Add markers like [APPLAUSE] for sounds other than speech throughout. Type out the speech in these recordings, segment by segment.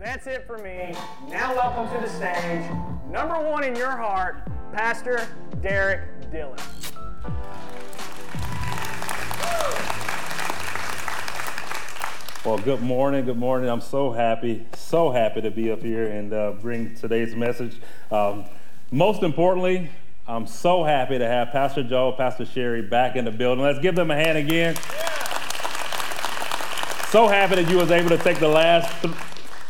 That's it for me. Now, welcome to the stage, number one in your heart, Pastor Derrick Dillion. Well, good morning. Good morning. I'm so happy, so happy to be up here and uh, bring today's message. Um, most importantly, I'm so happy to have Pastor Joe, Pastor Sherry back in the building. Let's give them a hand again. So happy that you was able to take the last th-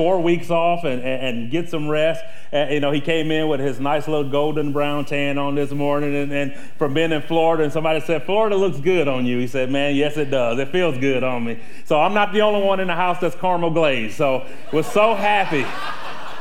four weeks off and, and, and get some rest. You know, he came in with his nice little golden brown tan on this morning and, and from being in Florida. And somebody said, Florida looks good on you. He said, man, yes, it does. It feels good on me. So I'm not the only one in the house that's caramel glazed. So we're so happy,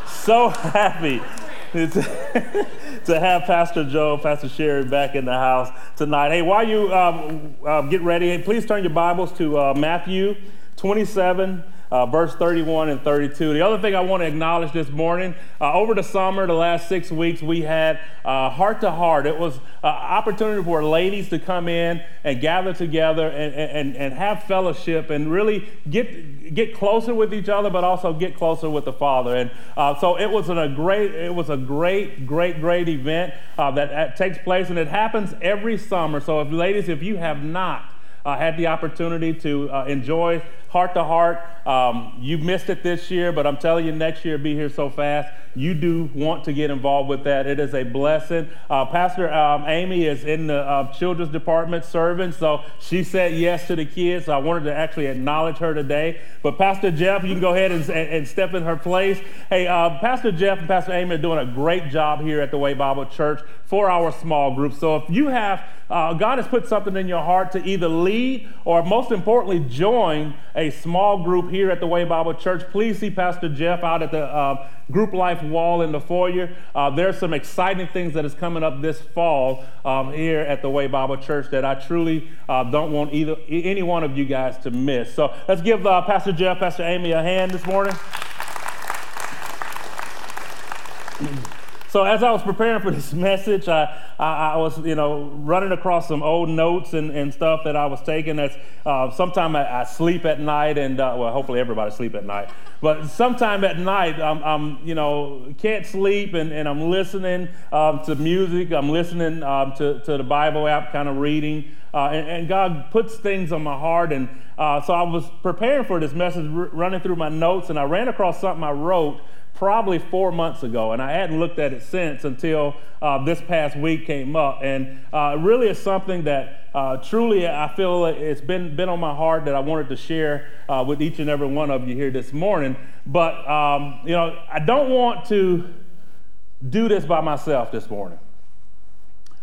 so happy [LAUGHS] to, to have Pastor Joe, Pastor Sherry back in the house tonight. Hey, while you um, uh, get ready, please turn your Bibles to uh, Matthew 27 uh, verse 31 and 32. The other thing I want to acknowledge this morning, uh, over the summer, the last six weeks, we had uh, heart to heart. It was an opportunity for ladies to come in and gather together and, and, and have fellowship and really get, get closer with each other, but also get closer with the Father. And uh, so it was, a great, it was a great, great, great event uh, that, that takes place, and it happens every summer. So if ladies, if you have not, uh, had the opportunity to uh, enjoy heart to heart. Um, you missed it this year, but I'm telling you, next year be here so fast. You do want to get involved with that. It is a blessing. Uh, Pastor um, Amy is in the uh, children's department serving, so she said yes to the kids. So I wanted to actually acknowledge her today. But Pastor Jeff, you can go ahead and, and, step in her place. Hey, uh, Pastor Jeff and Pastor Amy are doing a great job here at the Way Bible Church for our small group. So if you have, uh, God has put something in your heart to either lead or most importantly, join a small group here at the Way Bible Church, please see Pastor Jeff out at the uh, group life wall in the foyer. Uh, there's some exciting things that is coming up this fall um, here at the Way Bible Church that I truly uh, don't want either any one of you guys to miss. So let's give uh, Pastor Jeff, Pastor Amy a hand this morning. So as I was preparing for this [LAUGHS] message, I, I, I, was, you know, running across some old notes and, and stuff that I was taking. That's uh, sometime I, I, sleep at night, and uh, well, hopefully everybody sleep at night. But sometime at night, I'm, I'm you know, can't sleep, and, and I'm listening um, to music. I'm listening um, to, to the Bible app, kind of reading. Uh, and, and, God puts things on my heart. And uh, so I was preparing for this message, r- running through my notes, and I ran across something I wrote probably four months ago, and I hadn't looked at it since until uh, this past week came up. And uh, really, it's something that uh, truly I feel it's been been on my heart that I wanted to share uh, with each and every one of you here this morning. But um, you know, I don't want to do this by myself this morning.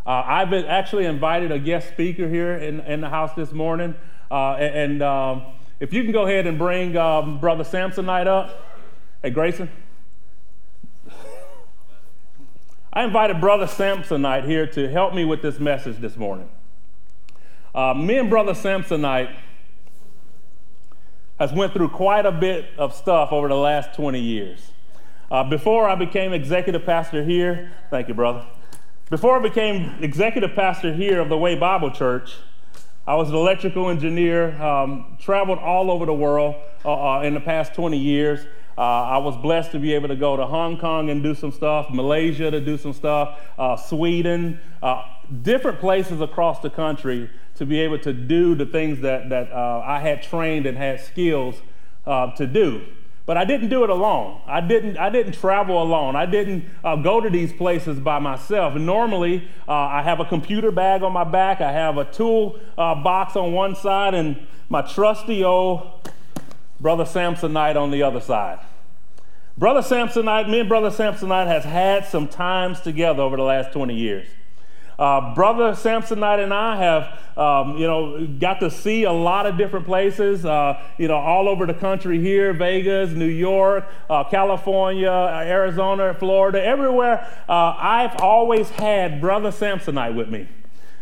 Uh, I've been actually invited a guest speaker here in, in the house this morning, uh, and, um, if you can go ahead and bring um, Brother Samsonite up. Hey, Grayson. I invited Brother Samsonite here to help me with this message this morning. Uh, me and Brother Samsonite has went through quite a bit of stuff over the last 20 years. Uh, before I became executive pastor here, thank you, brother. Before I became executive pastor here of the Way Bible Church, I was an electrical engineer, um, traveled all over the world uh, uh in the past 20 years. Uh, I was blessed to be able to go to Hong Kong and do some stuff, Malaysia to do some stuff, uh, Sweden, uh, different places across the country to be able to do the things that, that uh, I had trained and had skills uh, to do. But I didn't do it alone. I didn't, I didn't travel alone. I didn't uh, go to these places by myself. Normally, I have a computer bag on my back, I have a tool box on one side, and my trusty old Brother Samsonite on the other side. Brother Samsonite, me and Brother Samsonite has had some times together over the last 20 years. Uh, Brother Samsonite and I have, um, you know, got to see a lot of different places, uh, you know, all over the country here, Vegas, New York, uh, California, Arizona, Florida, everywhere. Uh, I've always had Brother Samsonite with me.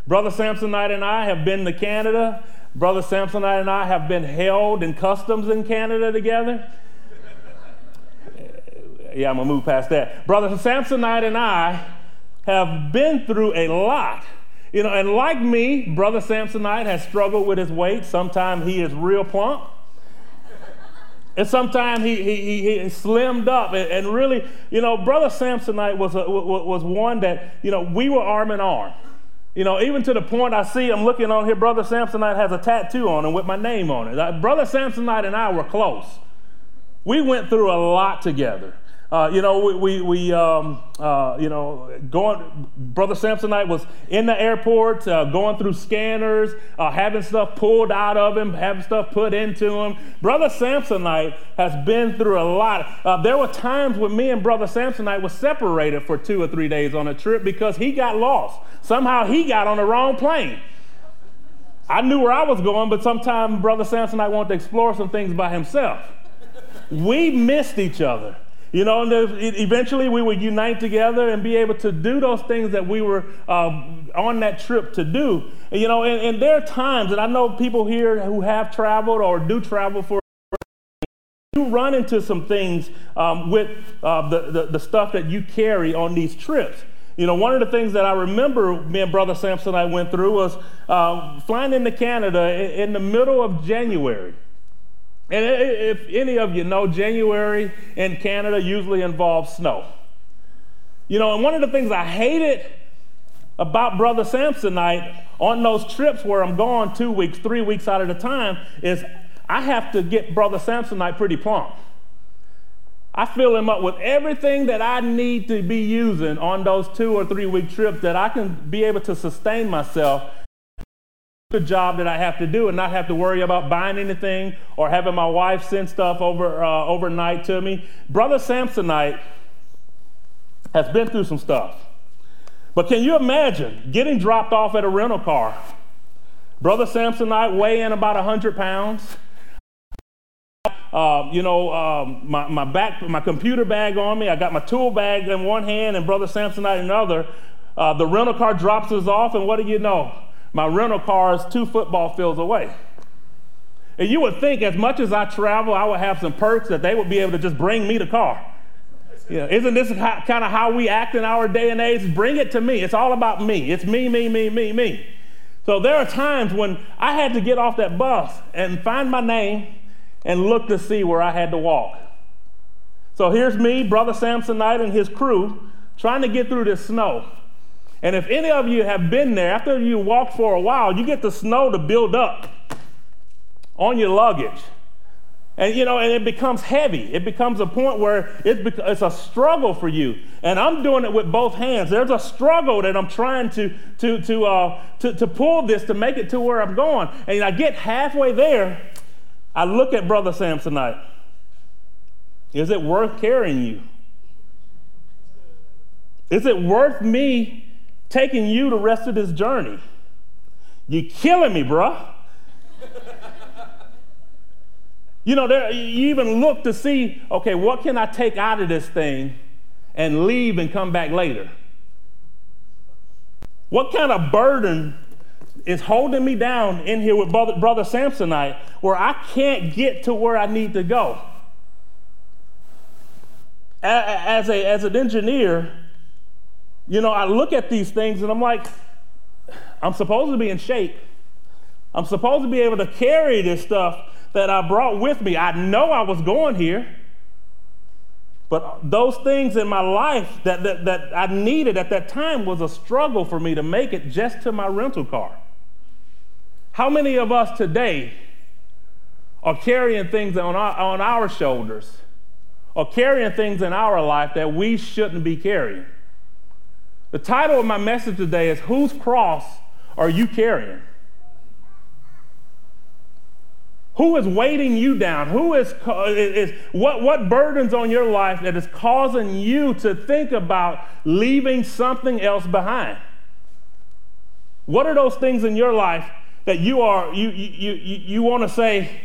Brother Samsonite and I have been to Canada. Brother Samsonite and I have been held in customs in Canada together. yeah, I'm gonna move past that. Brother Samsonite and I have been through a lot. You know, and like me, Brother Samsonite has struggled with his weight. Sometimes he is real plump. And sometimes he, he, he, he slimmed up. And, and, really, you know, Brother Samsonite was, a, was one that, you know, we were arm in arm. You know, even to the point I see, I'm looking on here, Brother Samsonite has a tattoo on him with my name on it. Brother Samsonite and I were close. We went through a lot together. Uh, you know, we, we, we um, uh, you know, going, Brother Samsonite was in the airport, uh, going through scanners, uh, having stuff pulled out of him, having stuff put into him. Brother Samsonite has been through a lot. Uh, there were times when me and Brother Samsonite were separated for two or three days on a trip because he got lost. Somehow he got on the wrong plane. I knew where I was going, but sometimes Brother Samsonite wanted to explore some things by himself. We missed each other. You know, eventually we would unite together and be able to do those things that we were uh, on that trip to do. You know, and, and there are times, and I know people here who have traveled or do travel for you run into some things um, with uh, the, the, the, stuff that you carry on these trips. You know, one of the things that I remember me and Brother Samsonite went through was uh, flying into Canada in the middle of January. And if any of you know, January in Canada usually involves snow. You know, and one of the things I hated about Brother Samsonite on those trips where I'm gone two weeks, three weeks out of the time is I have to get Brother Samsonite pretty plump. I fill him up with everything that I need to be using on those two or three week trips that I can be able to sustain myself the job that I have to do and not have to worry about buying anything or having my wife send stuff over uh, overnight to me. Brother Samsonite has been through some stuff. But can you imagine getting dropped off at a rental car? Brother Samsonite weighing about 100 pounds. Uh, you know, um, my, my back, my computer bag on me. I got my tool bag in one hand and Brother Samsonite in another. Uh, the rental car drops us off, and what do you know? My rental car is two football fields away. And you would think, as much as I travel, I would have some perks that they would be able to just bring me the car. Yeah, isn't this kind of how we act in our day and age? Bring it to me. It's all about me. It's me, me, me, me, me. So there are times when I had to get off that bus and find my name and look to see where I had to walk. So here's me, Brother Samsonite, and his crew trying to get through this snow. And if any of you have been there, after you walk for a while, you get the snow to build up on your luggage. And you know, and it becomes heavy. It becomes a point where it's, it's a struggle for you. And I'm doing it with both hands. There's a struggle that I'm trying to, to, to, uh, to, to pull this to make it to where I'm going. And I get halfway there, I look at Brother Samsonite. Is it worth carrying you? Is it worth me taking you the rest of this journey. You're killing me, bruh. you know, there, you even look to see, okay, what can I take out of this thing and leave and come back later? What kind of burden is holding me down in here with brother, brother Samsonite where I can't get to where I need to go? As, a, as an engineer, you know, I look at these things and I'm like, I'm supposed to be in shape. I'm supposed to be able to carry this stuff that I brought with me. I know I was going here. But those things in my life that, that, that I needed at that time was a struggle for me to make it just to my rental car. How many of us today are carrying things on our, on our shoulders or carrying things in our life that we shouldn't be carrying? The title of my message today is Whose Cross Are You Carrying? Who is weighting you down? Who is, is what, what burdens on your life that is causing you to think about leaving something else behind? What are those things in your life that you are you you you, you want to say,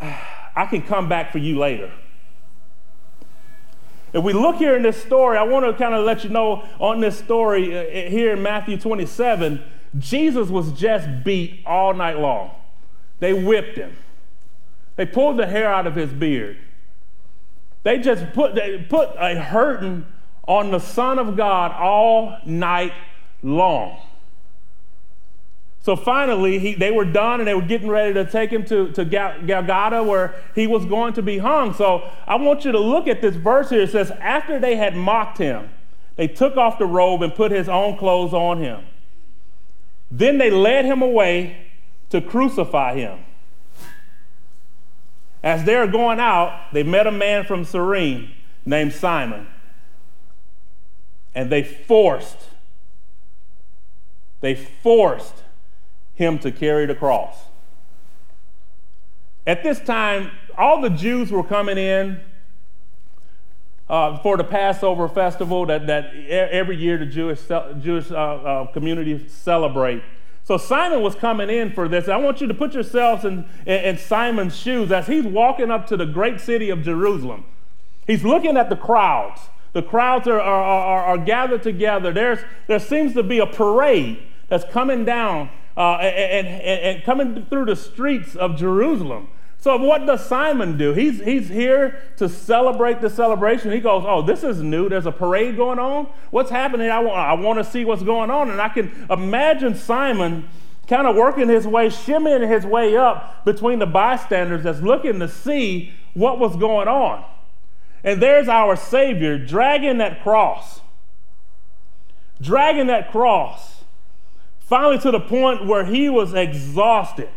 ah, I can come back for you later? If we look here in this story, I want to kind of let you know on this story uh, here in Matthew 27, Jesus was just beat all night long. They whipped him. They pulled the hair out of his beard. They just put, they put a hurting on the Son of God all night long. So finally, he, they were done and they were getting ready to take him to, to Gal, Golgotha where he was going to be hung. So I want you to look at this verse here. It says, After they had mocked him, they took off the robe and put his own clothes on him. Then they led him away to crucify him. As they were going out, they met a man from Cyrene named Simon. And they forced, they forced him to carry the cross. At this time, all the Jews were coming in uh, for the Passover festival that, that every year the Jewish, Jewish uh, uh, community celebrate. So Simon was coming in for this. I want you to put yourselves in, in, in Simon's shoes as he's walking up to the great city of Jerusalem. He's looking at the crowds. The crowds are, are, are, are gathered together. There's, there seems to be a parade that's coming down uh, and, and, and coming through the streets of Jerusalem. So what does Simon do? He's, he's here to celebrate the celebration. He goes, oh, this is new. There's a parade going on. What's happening? I want, I want to see what's going on. And I can imagine Simon kind of working his way, shimmying his way up between the bystanders that's looking to see what was going on. And there's our Savior dragging that cross, dragging that cross, finally to the point where he was exhausted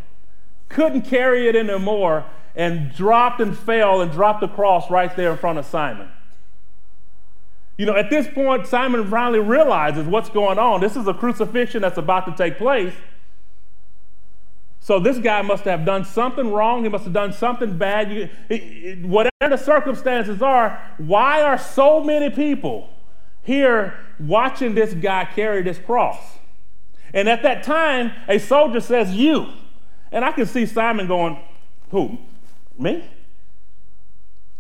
couldn't carry it anymore, and dropped and fell and dropped the cross right there in front of Simon. You know, at this point, Simon finally realizes what's going on. This is a crucifixion that's about to take place. So this guy must have done something wrong. He must have done something bad. You, whatever the circumstances are, why are so many people here watching this guy carry this cross? And at that time, a soldier says, You. And I can see Simon going, Who? Me?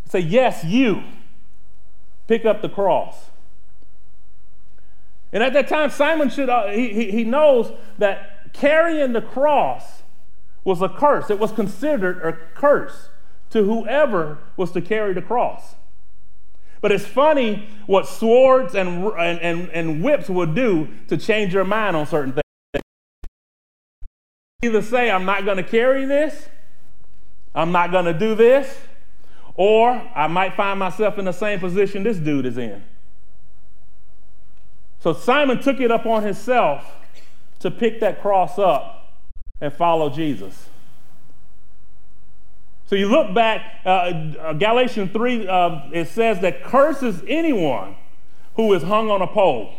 Say, Yes, you. Pick up the cross. And at that time, Simon should, uh, he, he knows that carrying the cross was a curse. It was considered a curse to whoever was to carry the cross. But it's funny what swords and, and, and, whips would do to change your mind on certain things. Either say, I'm not going to carry this, I'm not going to do this, or I might find myself in the same position this dude is in. So Simon took it up on himself to pick that cross up and follow Jesus. So you look back, uh, uh Galatians 3, uh, it says that curses anyone who is hung on a pole.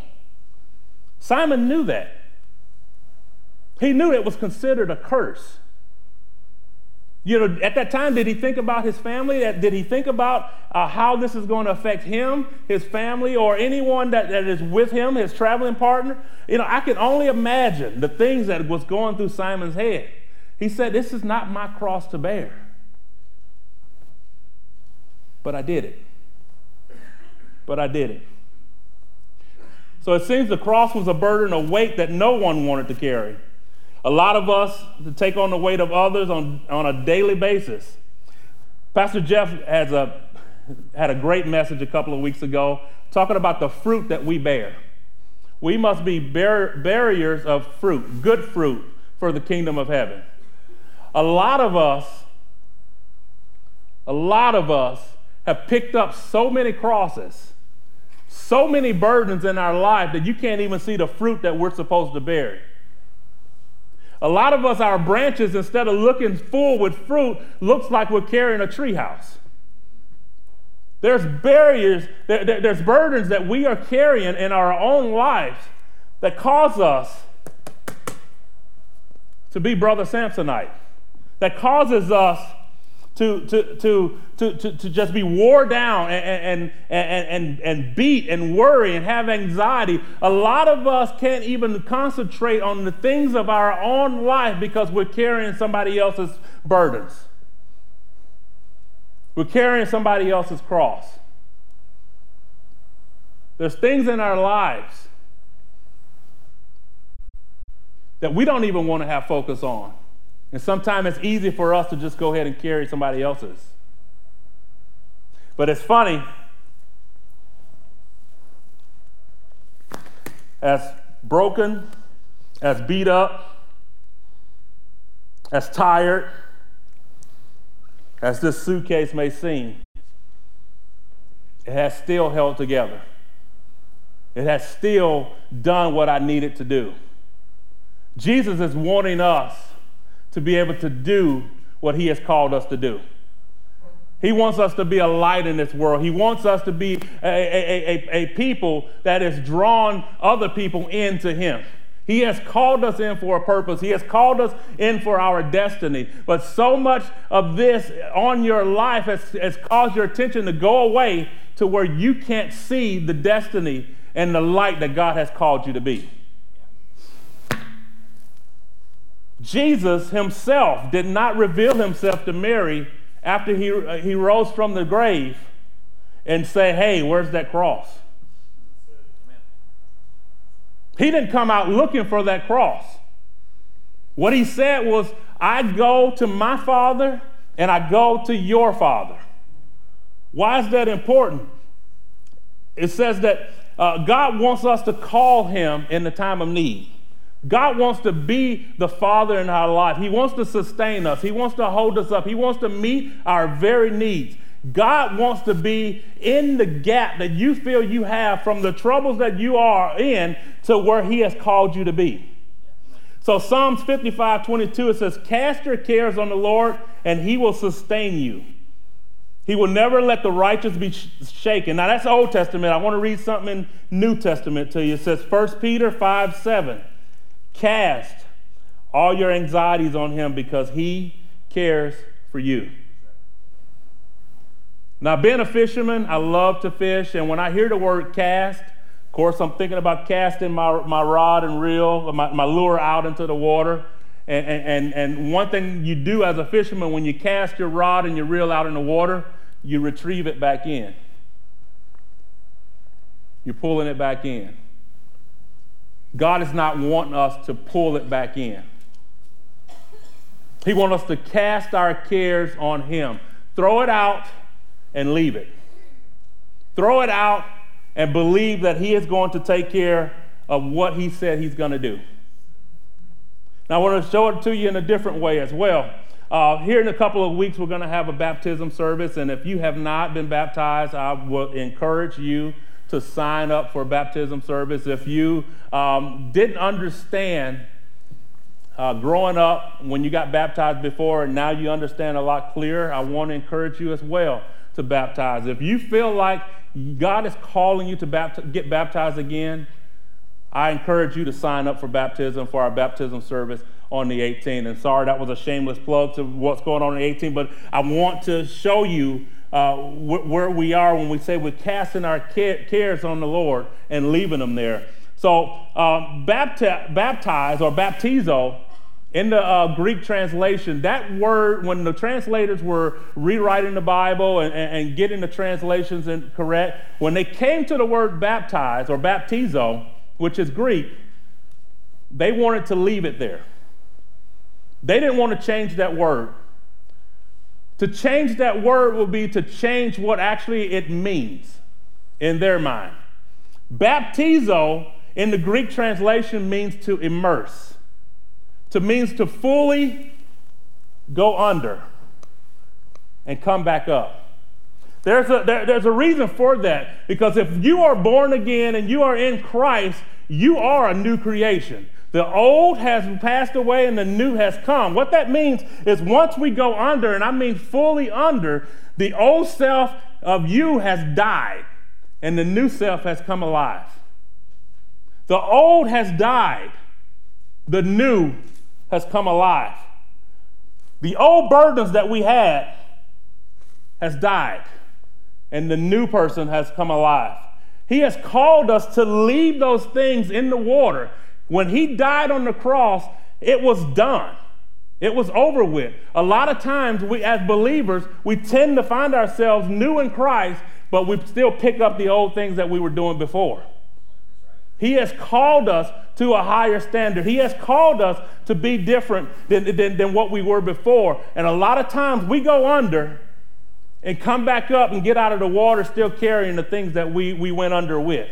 Simon knew that. He knew it was considered a curse. You know, at that time, did he think about his family? Did he think about uh, how this is going to affect him, his family, or anyone that, that is with him, his traveling partner? You know, I can only imagine the things that was going through Simon's head. He said, This is not my cross to bear. But I did it. But I did it. So it seems the cross was a burden, a weight that no one wanted to carry. A lot of us to take on the weight of others on, on a daily basis. Pastor Jeff has a, had a great message a couple of weeks ago talking about the fruit that we bear. We must be bar- barriers of fruit, good fruit for the kingdom of heaven. A lot of us, a lot of us have picked up so many crosses, so many burdens in our life that you can't even see the fruit that we're supposed to bear. A lot of us, our branches, instead of looking full with fruit, looks like we're carrying a treehouse. There's barriers, there, there, there's burdens that we are carrying in our own lives that cause us to be Brother Samsonite, that causes us to, to, to, to, to, just be wore down and, and, and, and beat and worry and have anxiety. A lot of us can't even concentrate on the things of our own life because we're carrying somebody else's burdens. We're carrying somebody else's cross. There's things in our lives that we don't even want to have focus on. And sometimes it's easy for us to just go ahead and carry somebody else's. But it's funny, as broken, as beat up, as tired as this suitcase may seem, it has still held together. It has still done what I needed to do. Jesus is wanting us to be able to do what he has called us to do. He wants us to be a light in this world. He wants us to be a, a, a, a, people that is drawn other people into Him. He has called us in for a purpose. He has called us in for our destiny. But so much of this on your life has, has caused your attention to go away to where you can't see the destiny and the light that God has called you to be. Jesus himself did not reveal himself to Mary after he, uh, he rose from the grave and say, Hey, where's that cross? He didn't come out looking for that cross. What he said was, I go to my father and I go to your father. Why is that important? It says that uh, God wants us to call him in the time of need. God wants to be the Father in our life. He wants to sustain us. He wants to hold us up. He wants to meet our very needs. God wants to be in the gap that you feel you have from the troubles that you are in to where He has called you to be. So, Psalms 55 22, it says, Cast your cares on the Lord, and He will sustain you. He will never let the righteous be shaken. Now, that's Old Testament. I want to read something in New Testament to you. It says, 1 Peter 5 7. Cast all your anxieties on him because he cares for you. Now, being a fisherman, I love to fish, and when I hear the word cast, of course, I'm thinking about casting my, my rod and reel, my, my lure out into the water. And, and, and one thing you do as a fisherman, when you cast your rod and your reel out in the water, you retrieve it back in. You're pulling it back in. God is not wanting us to pull it back in. He wants us to cast our cares on Him. Throw it out and leave it. Throw it out and believe that He is going to take care of what He said He's going to do. Now, I want to show it to you in a different way as well. Uh, here in a couple of weeks, we're going to have a baptism service, and if you have not been baptized, I will encourage you to sign up for baptism service. If you um, didn't understand uh, growing up when you got baptized before and now you understand a lot clearer, I want to encourage you as well to baptize. If you feel like God is calling you to baptize, get baptized again, I encourage you to sign up for baptism for our baptism service on the 18th. And sorry, that was a shameless plug to what's going on on the 18th, but I want to show you uh, wh- where we are when we say we're casting our cares on the Lord and leaving them there. So, uh, bapti- baptize or baptizo in the uh, Greek translation, that word, when the translators were rewriting the Bible and, and, and getting the translations in correct, when they came to the word baptize or baptizo, which is Greek, they wanted to leave it there. They didn't want to change that word. To change that word will be to change what actually it means in their mind. Baptizo in the Greek translation means to immerse, to means to fully go under and come back up. There's a, there, there's a reason for that because if you are born again and you are in Christ, you are a new creation. The old has passed away and the new has come. What that means is once we go under, and I mean fully under, the old self of you has died and the new self has come alive. The old has died, the new has come alive. The old burdens that we had has died and the new person has come alive. He has called us to leave those things in the water when he died on the cross, it was done. It was over with. A lot of times, we as believers, we tend to find ourselves new in Christ, but we still pick up the old things that we were doing before. He has called us to a higher standard. He has called us to be different than, than, than what we were before. And a lot of times we go under and come back up and get out of the water still carrying the things that we, we went under with.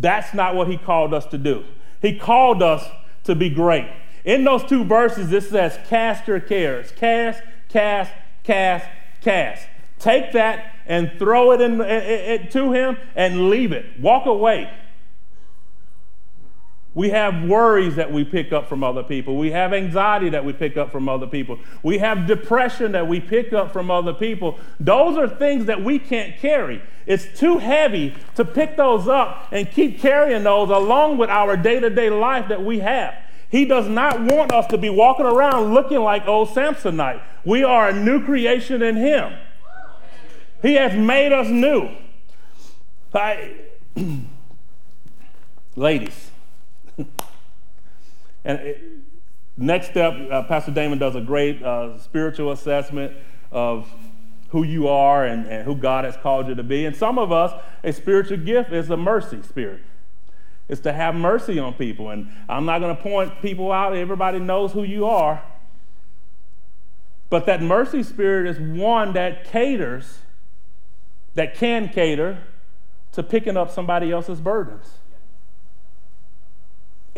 That's not what He called us to do. He called us to be great. In those two verses, it says, Cast your cares. Cast, cast, cast, cast. Take that and throw it, in, it, it to him and leave it. Walk away. We have worries that we pick up from other people. We have anxiety that we pick up from other people. We have depression that we pick up from other people. Those are things that we can't carry. It's too heavy to pick those up and keep carrying those along with our day to day life that we have. He does not want us to be walking around looking like old Samsonite. We are a new creation in Him. He has made us new. I, [CLEARS THROAT] ladies, and it, next step, uh, Pastor Damon does a great uh, spiritual assessment of who you are and, and who God has called you to be. And some of us, a spiritual gift is a mercy spirit. It's to have mercy on people. And I'm not going to point people out. Everybody knows who you are. But that mercy spirit is one that caters, that can cater to picking up somebody else's burdens.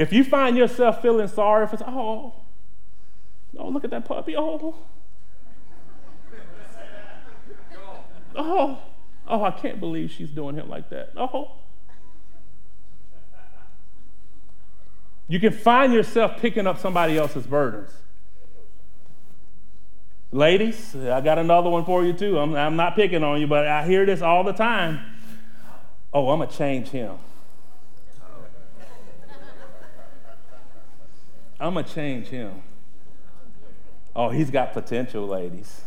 If you find yourself feeling sorry for, oh, oh, look at that puppy, oh, oh, oh, I can't believe she's doing him like that. Oh. You can find yourself picking up somebody else's burdens. Ladies, I got another one for you too. I'm, I'm not picking on you, but I hear this all the time. Oh, I'm going to change him. I'm going to change him. Oh, he's got potential, ladies.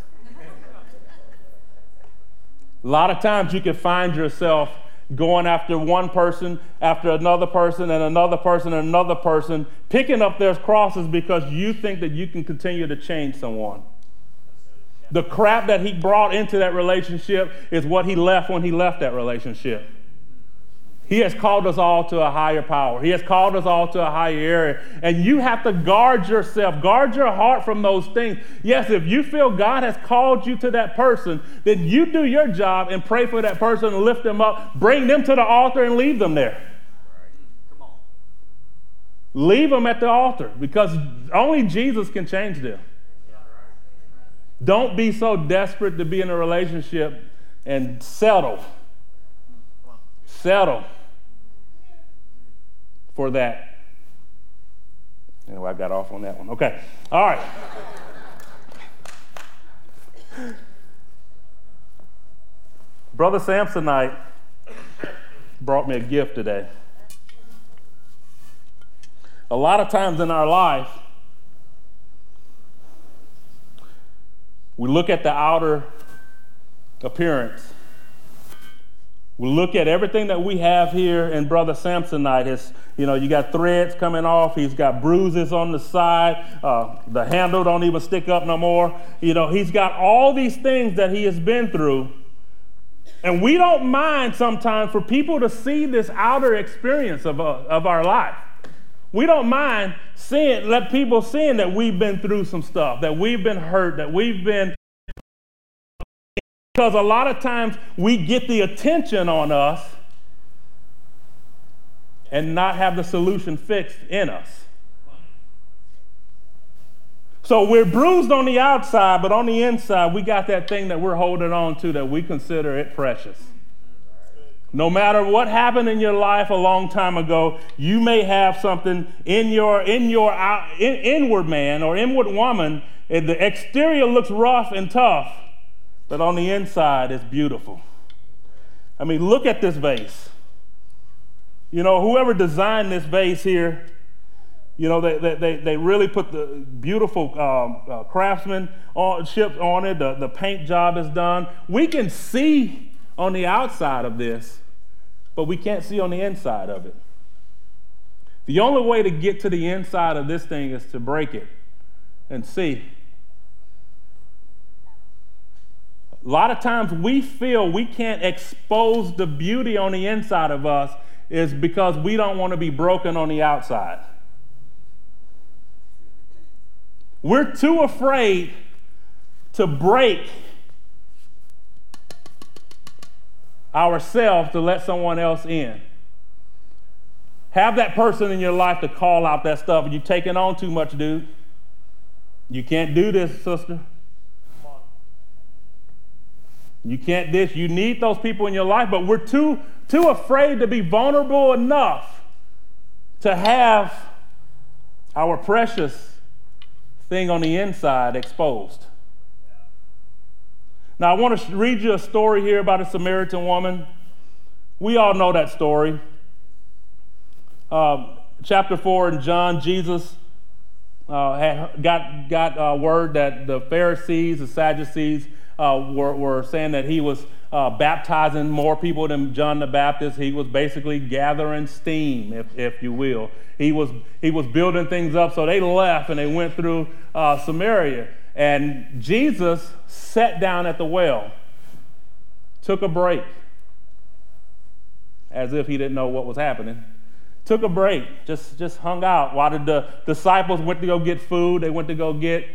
A lot of times you can find yourself going after one person, after another person, and another person, and another person, picking up their crosses because you think that you can continue to change someone. The crap that he brought into that relationship is what he left when he left that relationship. He has called us all to a higher power. He has called us all to a higher area. And you have to guard yourself, guard your heart from those things. Yes, if you feel God has called you to that person, then you do your job and pray for that person and lift them up, bring them to the altar and leave them there. Leave them at the altar because only Jesus can change them. Don't be so desperate to be in a relationship and settle settle for that. Anyway, I got off on that one. Okay. All right. Brother Samsonite brought me a gift today. A lot of times in our life, we look at the outer appearance we look at everything that we have here in Brother Samsonite. His, you know, you got threads coming off. He's got bruises on the side. Uh, the handle don't even stick up no more. You know, he's got all these things that he has been through. And we don't mind sometimes for people to see this outer experience of, uh, of our life. We don't mind seeing, let people seeing that we've been through some stuff, that we've been hurt, that we've been because a lot of times we get the attention on us and not have the solution fixed in us. So we're bruised on the outside, but on the inside, we got that thing that we're holding on to that we consider it precious. No matter what happened in your life a long time ago, you may have something in your in your out, in, inward man or inward woman. The exterior looks rough and tough, but on the inside it's beautiful. I mean, look at this vase. You know, whoever designed this vase here, you know, they, they, they really put the beautiful um, uh, craftsmanship on it. The, the paint job is done. We can see on the outside of this, but we can't see on the inside of it. The only way to get to the inside of this thing is to break it and see A lot of times we feel we can't expose the beauty on the inside of us is because we don't want to be broken on the outside. We're too afraid to break ourselves to let someone else in. Have that person in your life to call out that stuff. You're taking on too much, dude. You can't do this, sister. You can't this. You need those people in your life, but we're too, too afraid to be vulnerable enough to have our precious thing on the inside exposed. Now, I want to read you a story here about a Samaritan woman. We all know that story. Uh, chapter 4 in John, Jesus uh, had got, got uh, word that the Pharisees, the Sadducees, uh, were, were saying that he was uh, baptizing more people than John the Baptist. He was basically gathering steam, if, if you will. He was, he was building things up. So they left and they went through uh, Samaria. And Jesus sat down at the well, took a break, as if he didn't know what was happening. Took a break, just, just hung out while the disciples went to go get food. They went to go get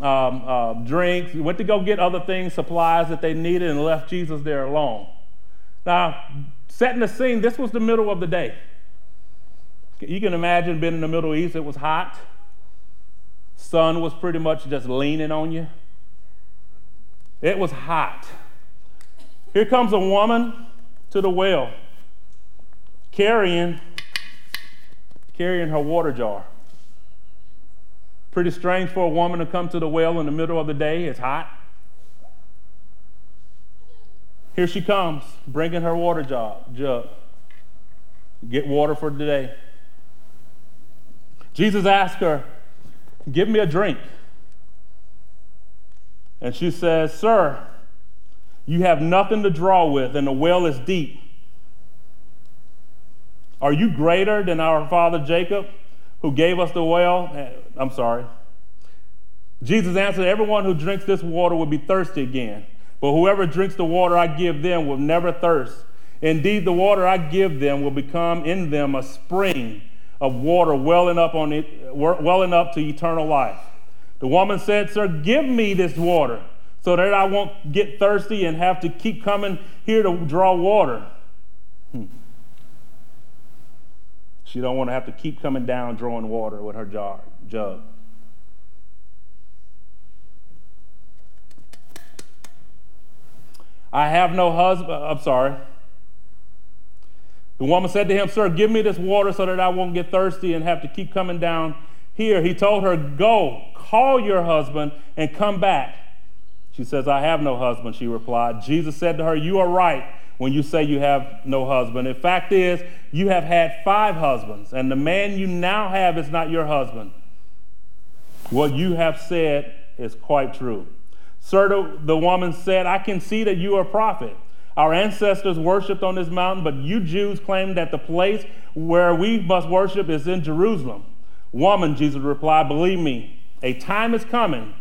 um, uh, drinks, went to go get other things, supplies that they needed, and left Jesus there alone. Now, setting the scene, this was the middle of the day. You can imagine being in the Middle East, it was hot. Sun was pretty much just leaning on you. It was hot. Here comes a woman to the well carrying carrying her water jar. Pretty strange for a woman to come to the well in the middle of the day. It's hot. Here she comes, bringing her water jug. jug. Get water for today. Jesus asked her, Give me a drink. And she says, Sir, you have nothing to draw with, and the well is deep. Are you greater than our father Jacob? who gave us the well? I'm sorry. Jesus answered, Everyone who drinks this water will be thirsty again. But whoever drinks the water I give them will never thirst. Indeed, the water I give them will become in them a spring of water welling up, on it, welling up to eternal life. The woman said, Sir, give me this water so that I won't get thirsty and have to keep coming here to draw water. Hmm. She don't want to have to keep coming down drawing water with her jar, jug. I have no husband. Uh, I'm sorry. The woman said to him, Sir, give me this water so that I won't get thirsty and have to keep coming down here. He told her, Go, call your husband and come back. She says, I have no husband, she replied. Jesus said to her, You are right when you say you have no husband. The fact is, you have had five husbands, and the man you now have is not your husband. What you have said is quite true. Sir, the woman said, I can see that you are a prophet. Our ancestors worshiped on this mountain, but you Jews claim that the place where we must worship is in Jerusalem. Woman, Jesus replied, believe me, a time is coming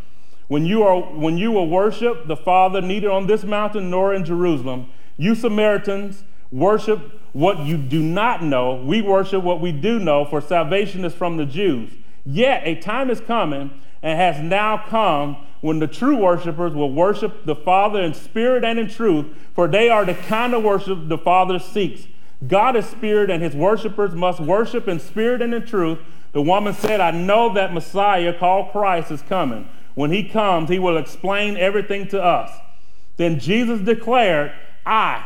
when you, are, when you will worship the Father neither on this mountain nor in Jerusalem. You Samaritans worship what you do not know. We worship what we do know, for salvation is from the Jews. Yet a time is coming and has now come when the true worshipers will worship the Father in spirit and in truth, for they are the kind of worship the Father seeks. God is spirit, and his worshipers must worship in spirit and in truth. The woman said, I know that Messiah called Christ is coming. When he comes, he will explain everything to us. Then Jesus declared, I,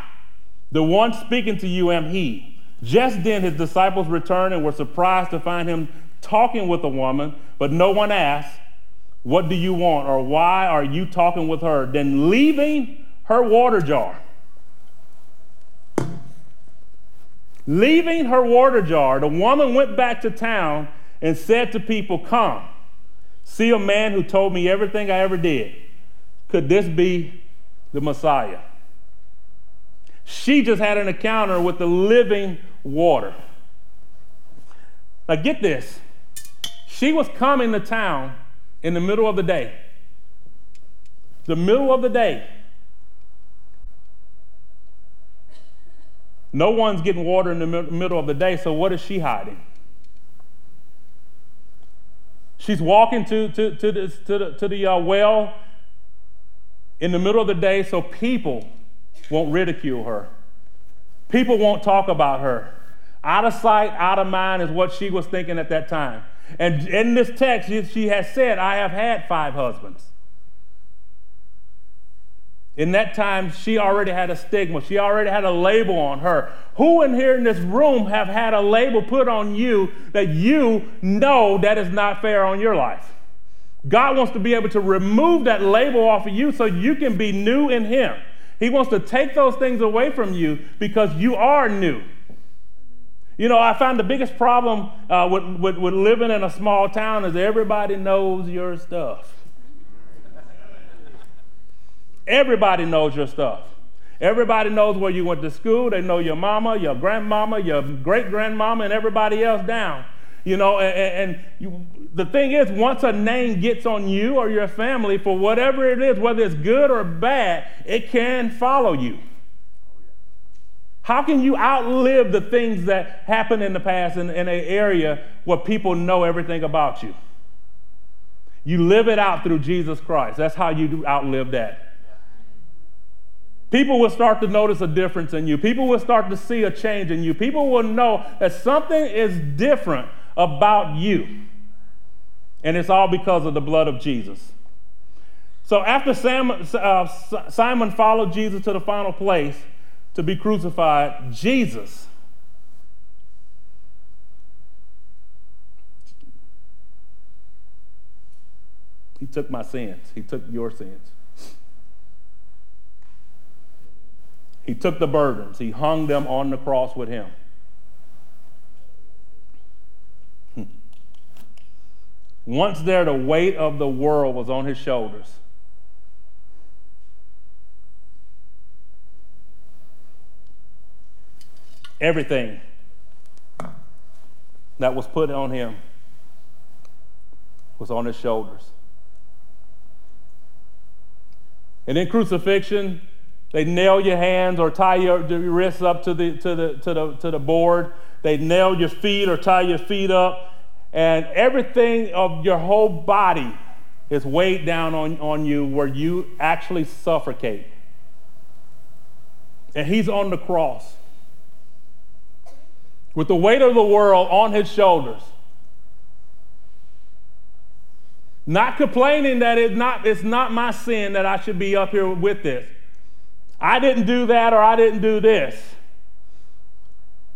the one speaking to you, am he. Just then his disciples returned and were surprised to find him talking with a woman, but no one asked, What do you want? or Why are you talking with her? Then leaving her water jar. Leaving her water jar, the woman went back to town and said to people, Come, see a man who told me everything I ever did. Could this be the Messiah? She just had an encounter with the living water. Now, get this. She was coming to town in the middle of the day. The middle of the day. No one's getting water in the middle of the day, so what is she hiding? She's walking to, to, to, this, to the, to the uh, well in the middle of the day so people won't ridicule her. People won't talk about her. Out of sight, out of mind is what she was thinking at that time. And in this text, she has said, I have had five husbands. In that time, she already had a stigma. She already had a label on her. Who in here in this room have had a label put on you that you know that is not fair on your life? God wants to be able to remove that label off of you so you can be new in Him. He wants to take those things away from you because you are new. You know, I found the biggest problem uh, with, with, with living in a small town is everybody knows your stuff. Everybody knows your stuff. Everybody knows where you went to school. They know your mama, your grandmama, your great grandmama, and everybody else down. You know, and, and you, the thing is, once a name gets on you or your family, for whatever it is, whether it's good or bad, it can follow you. How can you outlive the things that happened in the past in, in an area where people know everything about you? You live it out through Jesus Christ. That's how you outlive that. People will start to notice a difference in you. People will start to see a change in you. People will know that something is different about you. And it's all because of the blood of Jesus. So after Simon, uh, Simon followed Jesus to the final place to be crucified, Jesus He took my sins. He took your sins. He took the burdens, he hung them on the cross with him. Once there, the weight of the world was on his shoulders. Everything that was put on him was on his shoulders. And in crucifixion, they nail your hands or tie your, wrists up to the, to, the, to, the, to the board. They nail your feet or tie your feet up. And everything of your whole body is weighed down on, on you where you actually suffocate. And he's on the cross with the weight of the world on his shoulders. Not complaining that it's not, it's not my sin that I should be up here with this. I didn't do that or I didn't do this.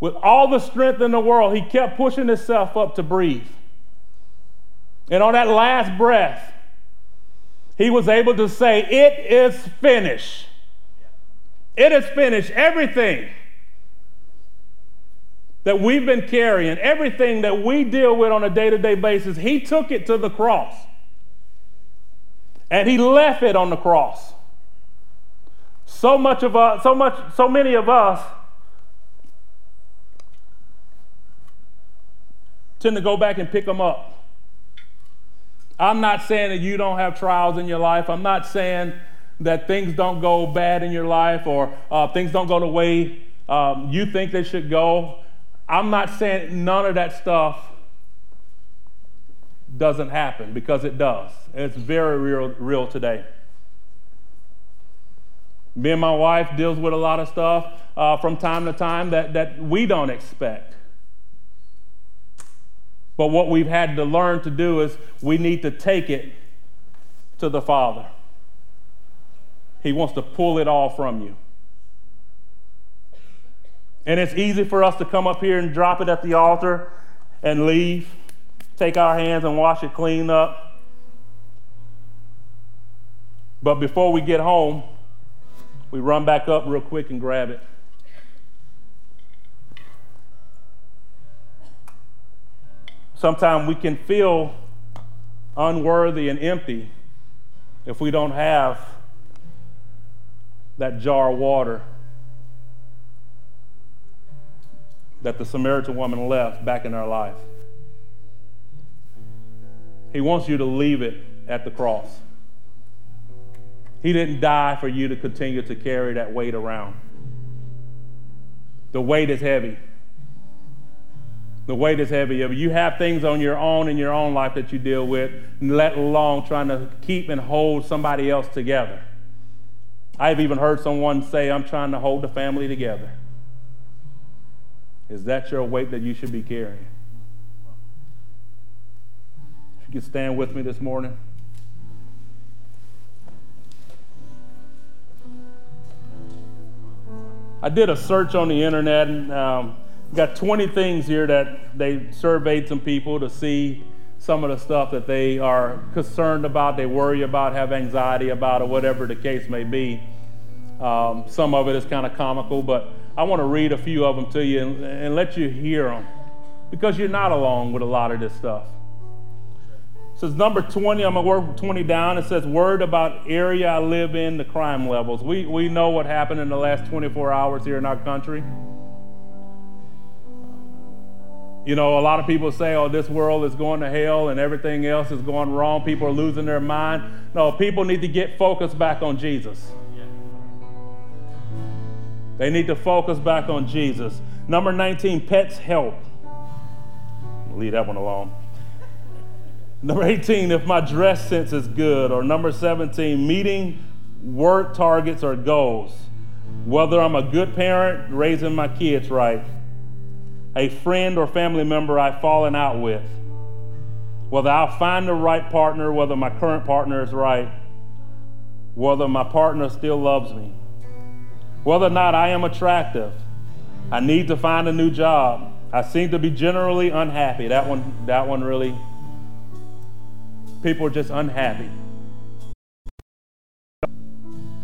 With all the strength in the world, he kept pushing himself up to breathe. And on that last breath, he was able to say, It is finished. It is finished. Everything that we've been carrying, everything that we deal with on a day to day basis, he took it to the cross. And he left it on the cross. So much of us, so much, so many of us tend to go back and pick them up. I'm not saying that you don't have trials in your life. I'm not saying that things don't go bad in your life or uh, things don't go the way um, you think they should go. I'm not saying none of that stuff doesn't happen because it does. It's very real, real today. Me and my wife deals with a lot of stuff uh, from time to time that, that we don't expect. But what we've had to learn to do is we need to take it to the Father. He wants to pull it all from you. And it's easy for us to come up here and drop it at the altar and leave, take our hands and wash it clean up. But before we get home, we run back up real quick and grab it. Sometimes we can feel unworthy and empty if we don't have that jar of water that the Samaritan woman left back in our life. He wants you to leave it at the cross. He didn't die for you to continue to carry that weight around. The weight is heavy. The weight is heavy. You have things on your own in your own life that you deal with, let alone trying to keep and hold somebody else together. I've even heard someone say, I'm trying to hold the family together. Is that your weight that you should be carrying? If you could stand with me this morning. I did a search on the internet and um, got 20 things here that they surveyed some people to see some of the stuff that they are concerned about, they worry about, have anxiety about, or whatever the case may be. Um, some of it is kind of comical, but I want to read a few of them to you and, and let you hear them because you're not alone with a lot of this stuff. It says number 20, I'm going to work 20 down. It says, Word about area I live in, the crime levels. We, we know what happened in the last 24 hours here in our country. You know, a lot of people say, oh, this world is going to hell and everything else is going wrong. People are losing their mind. No, people need to get focused back on Jesus. They need to focus back on Jesus. Number 19, pets help. leave that one alone. Number 18, if my dress sense is good. Or number 17, meeting work targets or goals. Whether I'm a good parent, raising my kids right a friend or family member I've fallen out with, whether I'll find the right partner, whether my current partner is right, whether my partner still loves me, whether or not I am attractive, I need to find a new job. I seem to be generally unhappy. That one, that one really, people are just unhappy.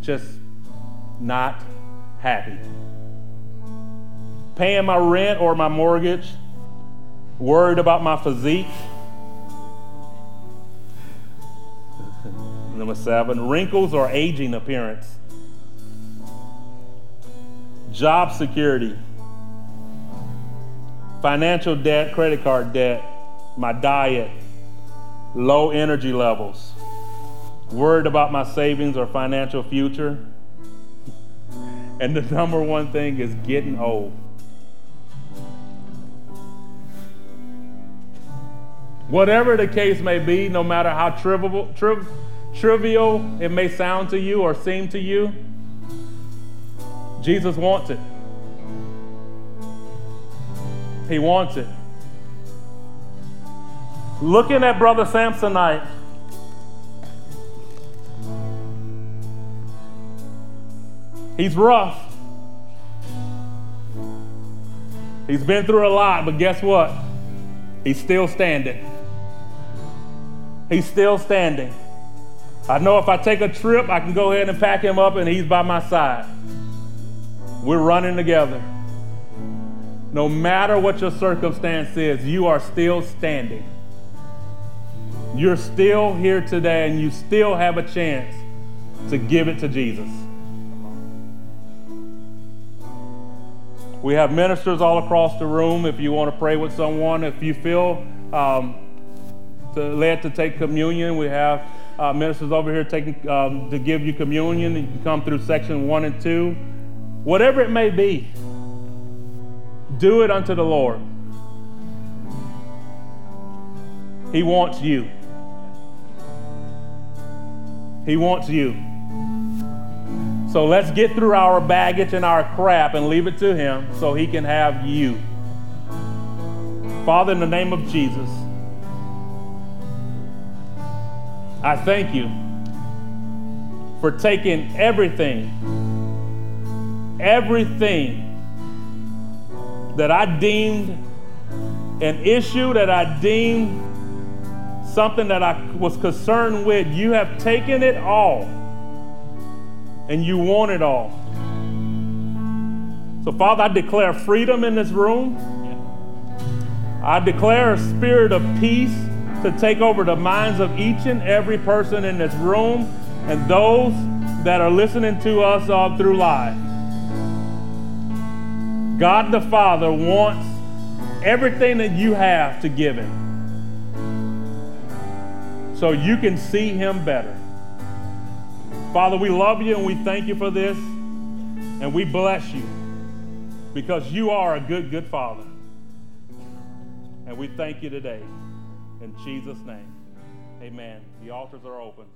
Just not happy paying my rent or my mortgage, worried about my physique. Number seven, wrinkles or aging appearance. Job security, financial debt, credit card debt, my diet, low energy levels, worried about my savings or financial future. And the [LAUGHS] number one thing is getting old. Whatever the case may be, no matter how trivial, tri- trivial it may sound to you or seem to you, Jesus wants it. He wants it. Looking at Brother Samsonite, he's rough. He's been through a lot, but guess what? He's still standing. He's still standing. I know if I take a trip, I can go ahead and pack him up and he's by my side. We're running together. No matter what your circumstance is, you are still standing. You're still here today and you still have a chance to give it to Jesus. We have ministers all across the room. If you want to pray with someone, if you feel um, to, led to take communion. We have uh, ministers over here taking um, to give you communion. You can come through section one and two. Whatever it may be, do it unto the Lord. He wants you. He wants you. So let's get through our baggage and our crap and leave it to Him so He can have you. Father, in the name of Jesus. I thank you for taking everything, everything that I deemed an issue, that I deemed something that I was concerned with. You have taken it all and you want it all. So, Father, I declare freedom in this room. I declare a spirit of peace to take over the minds of each and every person in this room and those that are listening to us all through live. God the Father wants everything that you have to give Him so you can see Him better. Father, we love you and we thank you for this and we bless you because you are a good, good Father. And we thank you today. In Jesus' name, amen. The altars are open.